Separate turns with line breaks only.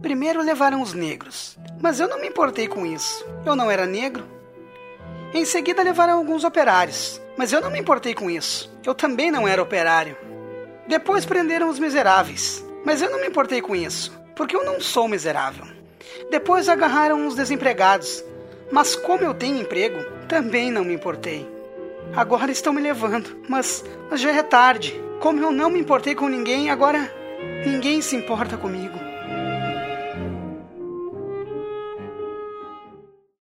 Primeiro levaram os negros, mas eu não me importei com isso. Eu não era negro. Em seguida levaram alguns operários, mas eu não me importei com isso. Eu também não era operário. Depois prenderam os miseráveis, mas eu não me importei com isso, porque eu não sou miserável. Depois agarraram os desempregados, mas como eu tenho emprego, também não me importei. Agora estão me levando, mas, mas já é tarde. Como eu não me importei com ninguém, agora ninguém se importa comigo.